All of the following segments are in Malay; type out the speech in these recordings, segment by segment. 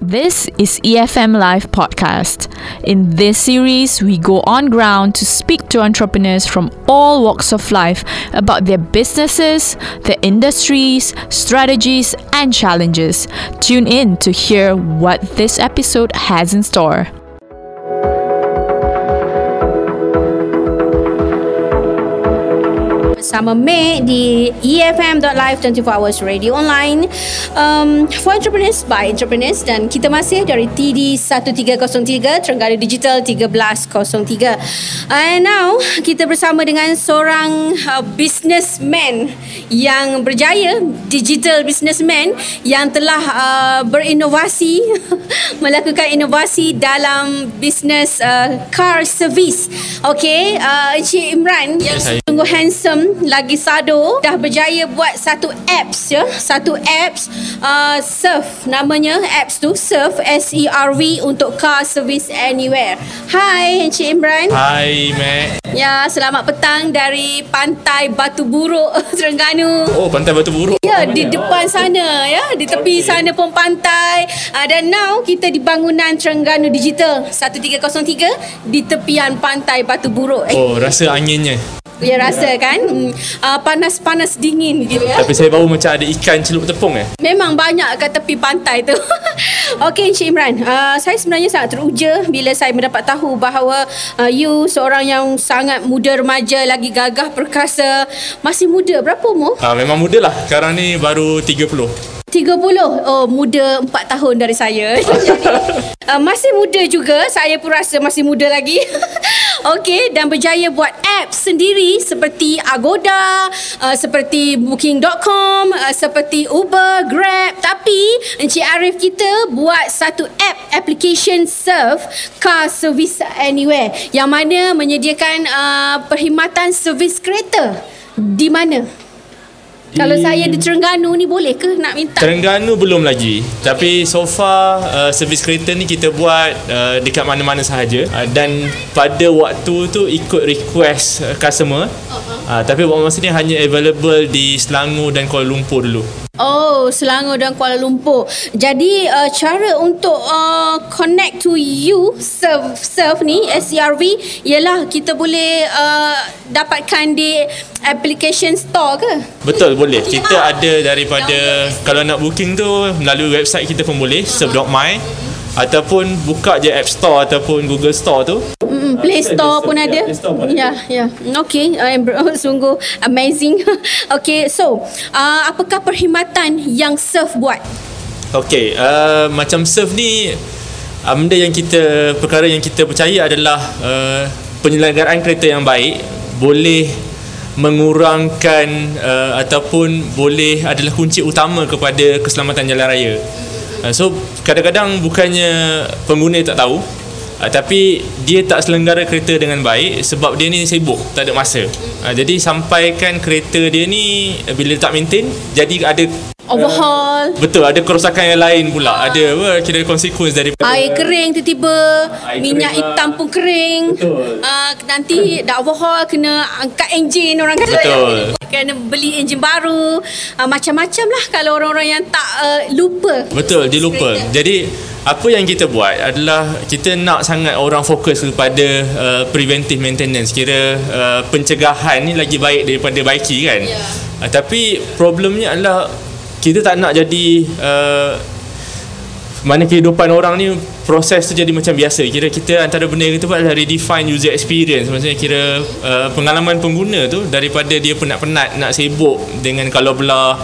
This is EFM Live Podcast. In this series, we go on ground to speak to entrepreneurs from all walks of life about their businesses, their industries, strategies, and challenges. Tune in to hear what this episode has in store. Bersama Meg di EFM.live 24 hours radio online um, for entrepreneurs by entrepreneurs dan kita masih dari TD 1303 Terengganu Digital 1303 and now kita bersama dengan seorang uh, businessman yang berjaya digital businessman yang telah uh, berinovasi melakukan inovasi dalam bisnes uh, car service okay uh, Encik Imran saya. Sungguh handsome lagi sado dah berjaya buat satu apps ya. Satu apps uh, surf namanya apps tu surf S E R V untuk car service anywhere. Hai Encik Imran. Hai Mac. Ya selamat petang dari pantai Batu Buruk Terengganu. Oh pantai Batu Buruk. Ya, di depan sana ya, di tepi okay. sana pun pantai. Uh, dan now kita di bangunan Terengganu Digital 1303 di tepian pantai Batu Buruk. Eh, Oh rasa anginnya ya rasa kan? Hmm, uh, panas-panas dingin gitu ya. Tapi saya baru macam ada ikan celup tepung eh Memang banyak kat tepi pantai tu. Okey Encik Imran, uh, saya sebenarnya sangat teruja bila saya mendapat tahu bahawa uh, you seorang yang sangat muda remaja lagi gagah perkasa, masih muda. Berapa umur? ha, Memang muda lah Sekarang ni baru 30 30 Oh muda 4 tahun dari saya Jadi uh, Masih muda juga Saya pun rasa masih muda lagi Okey Dan berjaya buat apps sendiri Seperti Agoda uh, Seperti Booking.com uh, Seperti Uber, Grab. Tapi Encik Arif kita Buat satu app Application Serve Car Service Anywhere. Yang mana menyediakan uh, Perkhidmatan servis kereta. Di mana? Kalau saya di Terengganu ni boleh ke nak minta? Terengganu belum lagi Tapi so far uh, Servis kereta ni kita buat uh, Dekat mana-mana sahaja uh, Dan pada waktu tu Ikut request uh, customer uh-huh. uh, Tapi buat masa ni hanya available Di Selangor dan Kuala Lumpur dulu Oh, Selangor dan Kuala Lumpur. Jadi uh, cara untuk uh, connect to you serve serve ni SCRV ialah kita boleh uh, dapatkan di application store ke? Betul boleh Kita ada daripada Kalau nak booking tu Melalui website kita pun boleh Serve.my Ataupun buka je App Store Ataupun Google Store tu Mm, Play Store pun ada. Ya, ya. Okay, uh, sungguh amazing. okay, so uh, apakah perkhidmatan yang Surf buat? Okay uh, Macam Surf ni uh, Benda yang kita Perkara yang kita percaya adalah uh, Penyelenggaraan kereta yang baik Boleh mengurangkan uh, ataupun boleh adalah kunci utama kepada keselamatan jalan raya. Uh, so kadang-kadang bukannya pengguna tak tahu uh, tapi dia tak selenggara kereta dengan baik sebab dia ni sibuk, tak ada masa. Uh, jadi sampaikan kereta dia ni bila tak maintain jadi ada Overhaul. betul ada kerosakan yang lain pula. Ada apa kira konsekuens daripada Air kering tiba-tiba Air Minyak kering lah. hitam pun kering Betul. uh, Nanti dah overhaul Kena angkat enjin Orang kata Betul. Kena beli enjin baru uh, Macam-macam lah Kalau orang-orang yang tak uh, lupa Betul, dia lupa. Jadi apa yang kita buat adalah kita nak sangat orang fokus kepada uh, preventive maintenance. Kira uh, pencegahan ni lagi baik daripada baiki kan. Ya. Uh, tapi problemnya adalah kita tak nak jadi uh, mana kehidupan orang ni proses tu jadi macam biasa. Kira kita antara benda yang kita buat adalah redefine user experience. Maksudnya kira uh, pengalaman pengguna tu daripada dia penat-penat nak sibuk dengan kalau belah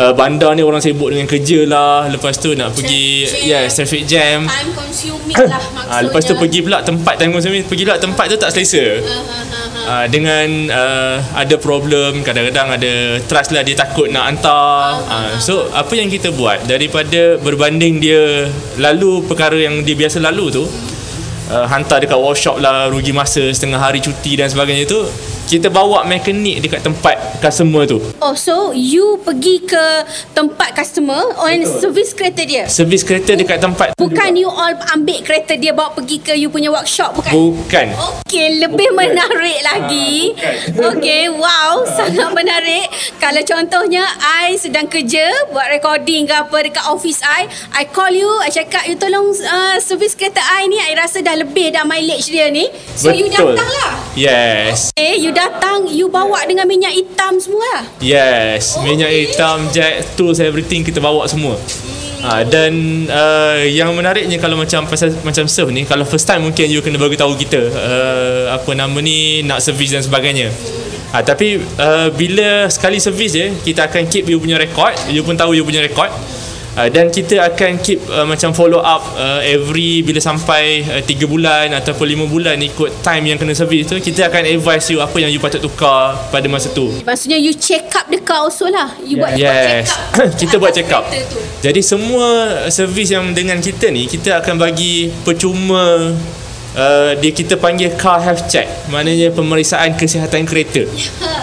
uh, bandar ni orang sibuk dengan kerja lah. Lepas tu nak pergi jam. yes traffic jam. Time consuming lah maksudnya Ah, lepas tu pergi pula tempat time consuming pergi pula tempat tu tak selesa. Uh, dengan uh, ada problem kadang-kadang ada trust lah dia takut nak hantar. Uh, so apa yang kita buat daripada berbanding dia lalu perkara yang dia biasa lalu tu uh, hantar dekat workshop lah rugi masa setengah hari cuti dan sebagainya tu kita bawa mekanik dekat tempat customer tu Oh, so you pergi ke tempat customer on service kereta dia? servis kereta dekat tempat tu Bukan you all ambil kereta dia bawa pergi ke you punya workshop, bukan? bukan Okey, lebih menarik lagi. Okey, wow, sangat menarik. Kalau contohnya I sedang kerja buat recording ke apa dekat office I, I call you, I cakap you tolong uh, servis kereta I ni, I rasa dah lebih dah mileage dia ni. So you Betul. datang lah. yes Eh, you datang, you bawa dengan minyak hitam semua lah. Yes, minyak hitam, jack, tools, everything kita bawa semua. Ha, dan uh, yang menariknya kalau macam pasal macam surf ni kalau first time mungkin you kena bagi tahu kita uh, apa nama ni nak service dan sebagainya. Ha, tapi uh, bila sekali service je kita akan keep you punya record, you pun tahu you punya record. Uh, dan kita akan keep uh, macam follow up uh, every bila sampai uh, 3 bulan ataupun 5 bulan ikut time yang kena service tu kita akan advise you apa yang you patut tukar pada masa tu. Maksudnya you check up the car also lah. You buat, buat Yes. check up. kita buat check up. Jadi semua servis yang dengan kita ni kita akan bagi percuma uh, dia kita panggil car health check. Maknanya pemeriksaan kesihatan kereta.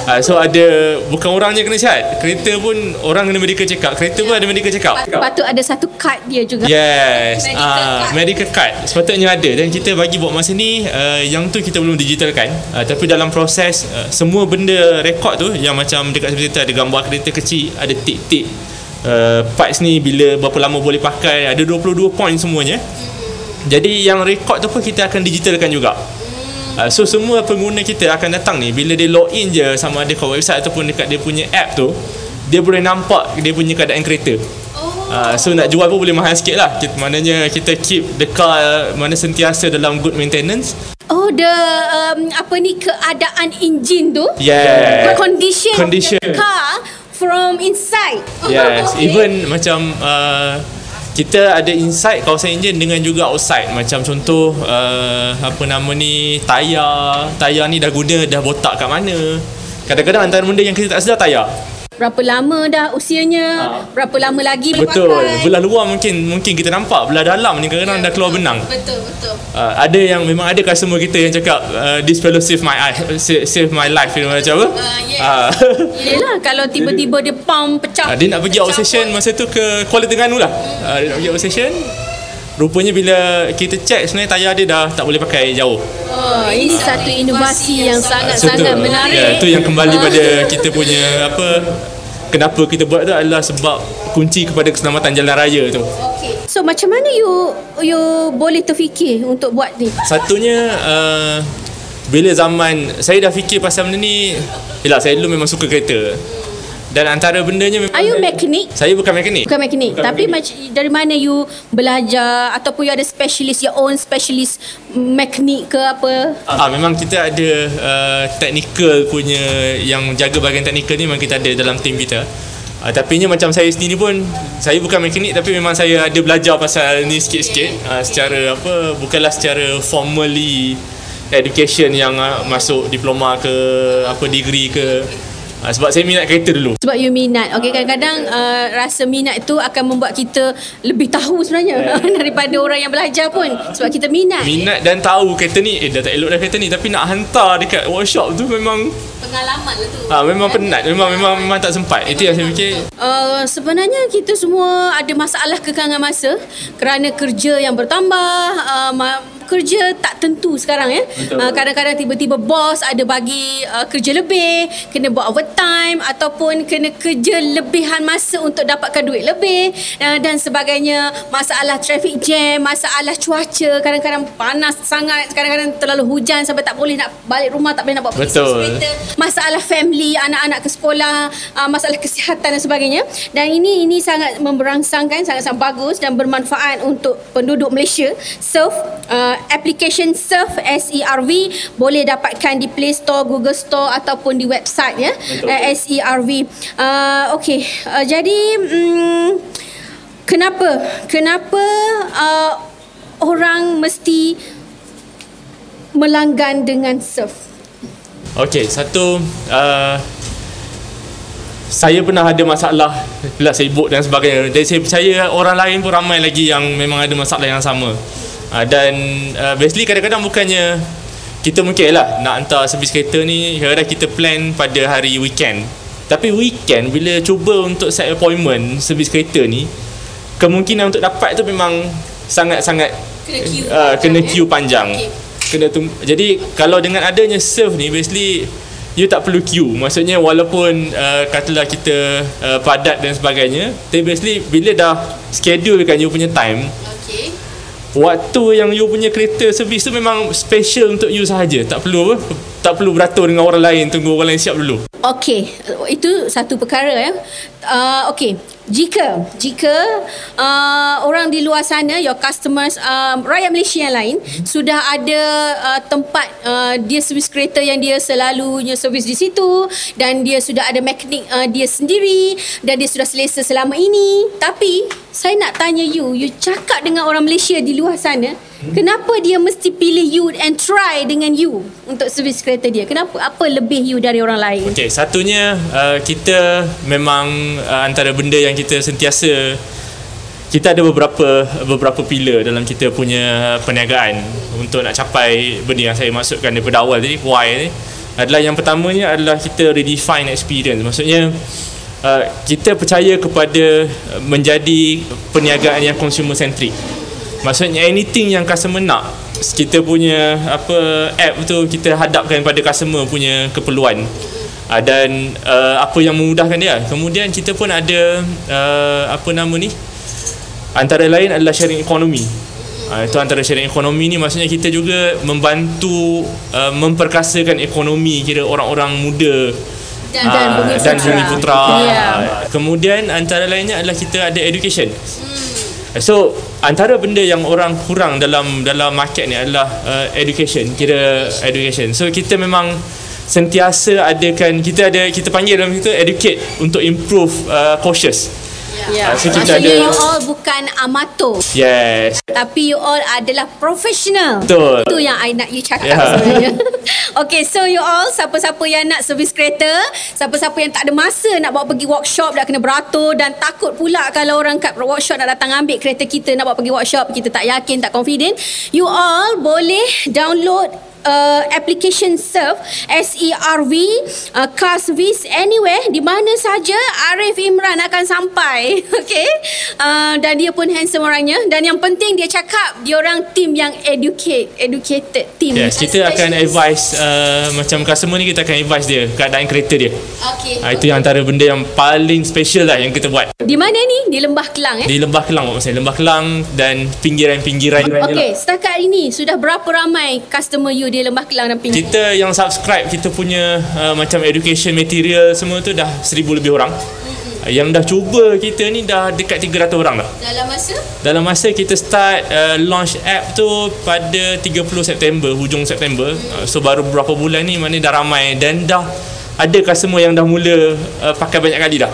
Uh, so ada bukan orangnya kena sihat. Kereta pun orang kena medical check up. Kereta pun ada medical check up. Patut ada satu card dia juga. Yes, Medical ah card. medical card sepatutnya ada dan kita bagi buat masa ni uh, yang tu kita belum digitalkan uh, tapi dalam proses uh, semua benda rekod tu yang macam dekat seperti ada gambar kereta kecil, ada tik-tik uh, parts ni bila berapa lama boleh pakai, ada 22 point semuanya. Jadi yang rekod tu pun kita akan digitalkan juga. Uh, so semua pengguna kita akan datang ni bila dia log in je sama ada kat website ataupun dekat dia punya app tu dia boleh nampak dia punya keadaan kereta. Uh, so nak jual pun boleh mahal sikit lah kita, Maknanya kita keep the car Mana sentiasa dalam good maintenance Oh, the um, apa ni keadaan enjin tu? Yeah. The condition, Condition. of the car from inside. Yes Okay. Even macam uh, Kita ada inside kawasan enjin Dengan juga outside. Macam contoh uh, Apa nama ni Tayar. Tayar ni dah guna Dah botak kat mana? Kadang-kadang antara benda yang kita tak sedar tayar Berapa lama dah usianya? Berapa lama lagi boleh. Betul pakai? Belah luar mungkin Mungkin kita nampak Belah dalam ni kadang-kadang dah keluar benang Betul, betul. uh, ada yang memang ada customer kita yang cakap uh, this fellow save my eye save, save my life you know macam apa Ah, yes. Ah. Yelah, kalau tiba-tiba dia pump pecah. Ah, dia nak pergi out pecah session pun. masa tu ke Kuala Terengganu lah uh, dia nak pergi out session rupanya bila kita check sebenarnya tayar dia dah tak boleh pakai jauh Oh, ini satu inovasi yang sangat-sangat tu- menarik. ya, itu yang kembali pada kita punya apa kenapa kita buat tu adalah sebab kunci kepada keselamatan jalan raya tu Okay. So macam mana you you boleh terfikir untuk buat ni? Satunya uh, bila zaman saya dah fikir pasal benda ni Yelah saya dulu memang suka kereta Dan antara bendanya memang Are you mechanic? Saya bukan mekanik Bukan mekanik Bukan Tapi mekanik. macam dari mana you belajar Ataupun you ada specialist Your own specialist Mekanik ke apa Ah, memang kita ada uh, technical punya yang jaga bahagian technical ni memang kita ada dalam tim kita. Uh, tapi nya macam saya sendiri pun saya bukan mekanik tapi memang saya ada belajar pasal ni sikit-sikit uh, secara apa bukanlah secara formally education yang uh, masuk diploma ke apa degree ke uh, sebab saya minat kereta dulu. Sebab you minat. Okay kadang-kadang uh, Rasa minat tu Akan membuat kita Lebih tahu sebenarnya Daripada orang yang belajar pun. Sebab kita minat. Minat dan tahu kereta ni. Eh dah tak elok dah kereta ni. Tapi nak hantar dekat workshop tu memang Pengalaman lah tu. Ah memang penat. Memang memang memang tak sempat. Itu yang saya fikir. Uh, sebenarnya kita semua ada masalah kekangan masa kerana kerja yang bertambah, uh, ma- kerja tak tentu sekarang ya. Uh, kadang-kadang tiba-tiba bos ada bagi uh, kerja lebih, kena buat overtime ataupun kena kerja lebihan masa untuk dapatkan duit lebih uh, dan sebagainya. Masalah traffic jam, masalah cuaca, kadang-kadang panas sangat, kadang-kadang terlalu hujan sampai tak boleh nak balik rumah, tak boleh nak bawa pergi Betul. kereta masalah family anak-anak ke sekolah uh, masalah kesihatan dan sebagainya dan ini ini sangat memberangsangkan sangat-sangat bagus dan bermanfaat untuk penduduk Malaysia surf uh, application surf SERV boleh dapatkan di Play Store Google Store ataupun di website ya. Uh, SERV uh, okey uh, jadi um, kenapa? Kenapa uh, orang mesti melanggan dengan surf? Okey, satu uh, saya pernah ada masalah bila sibuk dan sebagainya. Dan saya percaya orang lain pun ramai lagi yang memang ada masalah yang sama. Uh, dan uh, basically kadang-kadang bukannya kita mungkin lah nak hantar servis kereta ni kadang-kadang kita plan pada hari weekend tapi weekend bila cuba untuk set appointment servis kereta ni kemungkinan untuk dapat tu memang sangat-sangat Kena queue uh, panjang, kena eh? queue panjang Okey. kena tung- jadi kalau dengan adanya serve ni basically you tak perlu queue maksudnya walaupun uh, katalah kita uh, padat dan sebagainya tapi basically bila dah schedulekan you punya time Okay. Waktu yang you punya kereta servis tu memang special untuk you sahaja tak perlu apa tak perlu beratur dengan orang lain tunggu orang lain siap dulu Okey, itu satu perkara ya. Uh, Okey, jika jika uh, orang di luar sana, your customers, uh, rakyat Malaysia yang lain sudah ada uh, tempat uh, dia servis kereta yang dia selalunya servis di situ dan dia sudah ada mekanik uh, dia sendiri dan dia sudah selesa selama ini. Tapi saya nak tanya you, you cakap dengan orang Malaysia di luar sana, kenapa dia mesti pilih you and try dengan you untuk servis kereta dia? Kenapa? Apa lebih you dari orang lain? Okey, satunya uh, kita memang uh, antara benda yang kita sentiasa kita ada beberapa beberapa pillar dalam kita punya perniagaan untuk nak capai benda yang saya maksudkan daripada awal tadi why ni adalah yang pertamanya adalah kita redefine experience maksudnya uh, kita percaya kepada uh, menjadi perniagaan yang consumer centric. Maksudnya anything yang customer nak kita punya apa app tu kita hadapkan pada customer punya keperluan. Uh, dan uh, apa yang memudahkan dia? Kemudian kita pun ada uh, apa nama ni? Antara lain adalah sharing economy. Uh, itu antara sharing economy ni maksudnya kita juga membantu uh, memperkasakan ekonomi kira orang-orang muda Dan- dan ah, Bumi dan Putra. Bumi Putra. Ya. Ah, kemudian antara lainnya adalah kita ada education. So antara benda yang orang kurang dalam dalam market ni adalah uh, education, kira education. So kita memang sentiasa adakan kita ada kita panggil dalam itu educate untuk improve uh, cautious. Ya. Ah, so kita Maksudnya ada- you all bukan amatur Yes. tapi you all adalah professional. Betul. Itu yang I nak you cakap Ya. sebenarnya. okay, so you all siapa-siapa yang nak servis kereta, siapa-siapa yang tak ada masa nak bawa pergi workshop dah kena beratur dan takut pula kalau orang kat workshop nak datang ambil kereta kita nak bawa pergi workshop kita tak yakin, tak confident, you all boleh download uh, application Serve S-E-R-V uh, Car Service Anywhere di mana saja Arif Imran akan sampai. Okay? Uh, dan dia pun handsome orangnya. Dan yang penting dia cakap dia orang team yang educate educated team. Yes, kita akan advise uh, macam customer ni kita akan advise dia keadaan kereta dia. okay. Ah, itu yang antara benda yang paling special lah yang kita buat. di mana ni? Di Lembah Kelang eh? Di Lembah Kelang maksudnya Lembah Kelang dan pinggiran-pinggiran Okay, setakat ini sudah berapa ramai customer you di Lembah Kelang dan Pinang? Kita yang subscribe kita punya uh, macam education material semua tu dah seribu lebih orang. Uh, Yang dah cuba kita ni dah dekat 300 orang dah. Dalam masa? Dalam masa kita start uh, launch app tu pada 30 September, hujung September. Uh, so baru beberapa bulan ni mana dah ramai dan dah ada customer yang dah mula uh, pakai banyak kali dah.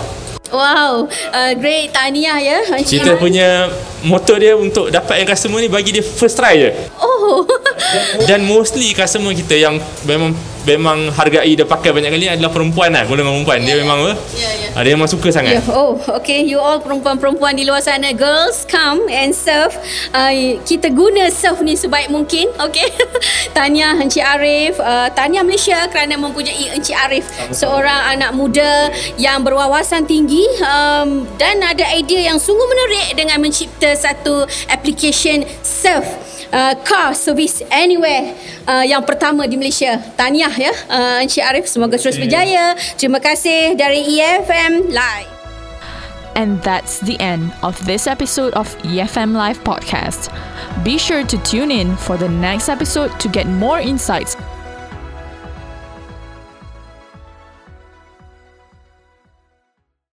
Wow, uh, great tahniah ya. Kita punya motor dia untuk dapat yang customer ni bagi dia first try je. Oh. Dan mostly customer kita yang memang memang hargai dia pakai banyak kali adalah perempuan lah golongan perempuan dia memang apa Ya, ya. ah, dia memang suka sangat Yeah. Oh, okay. You all perempuan-perempuan di luar sana, girls, come and serve. Uh, kita guna serve ni sebaik mungkin. Okay. Tahniah Encik Arif. Uh, tahniah Malaysia kerana mempunyai Encik Arif. Seorang anak muda yang berwawasan tinggi um, dan ada idea yang sungguh menarik dengan mencipta satu application serve. Uh, car service anywhere uh, yang pertama di Malaysia. Tahniah ya uh, Encik Arif semoga terus berjaya. Terima kasih dari EFM Live. And that's the end of this episode of EFM Live Podcast. Be sure to tune in for the next episode to get more insights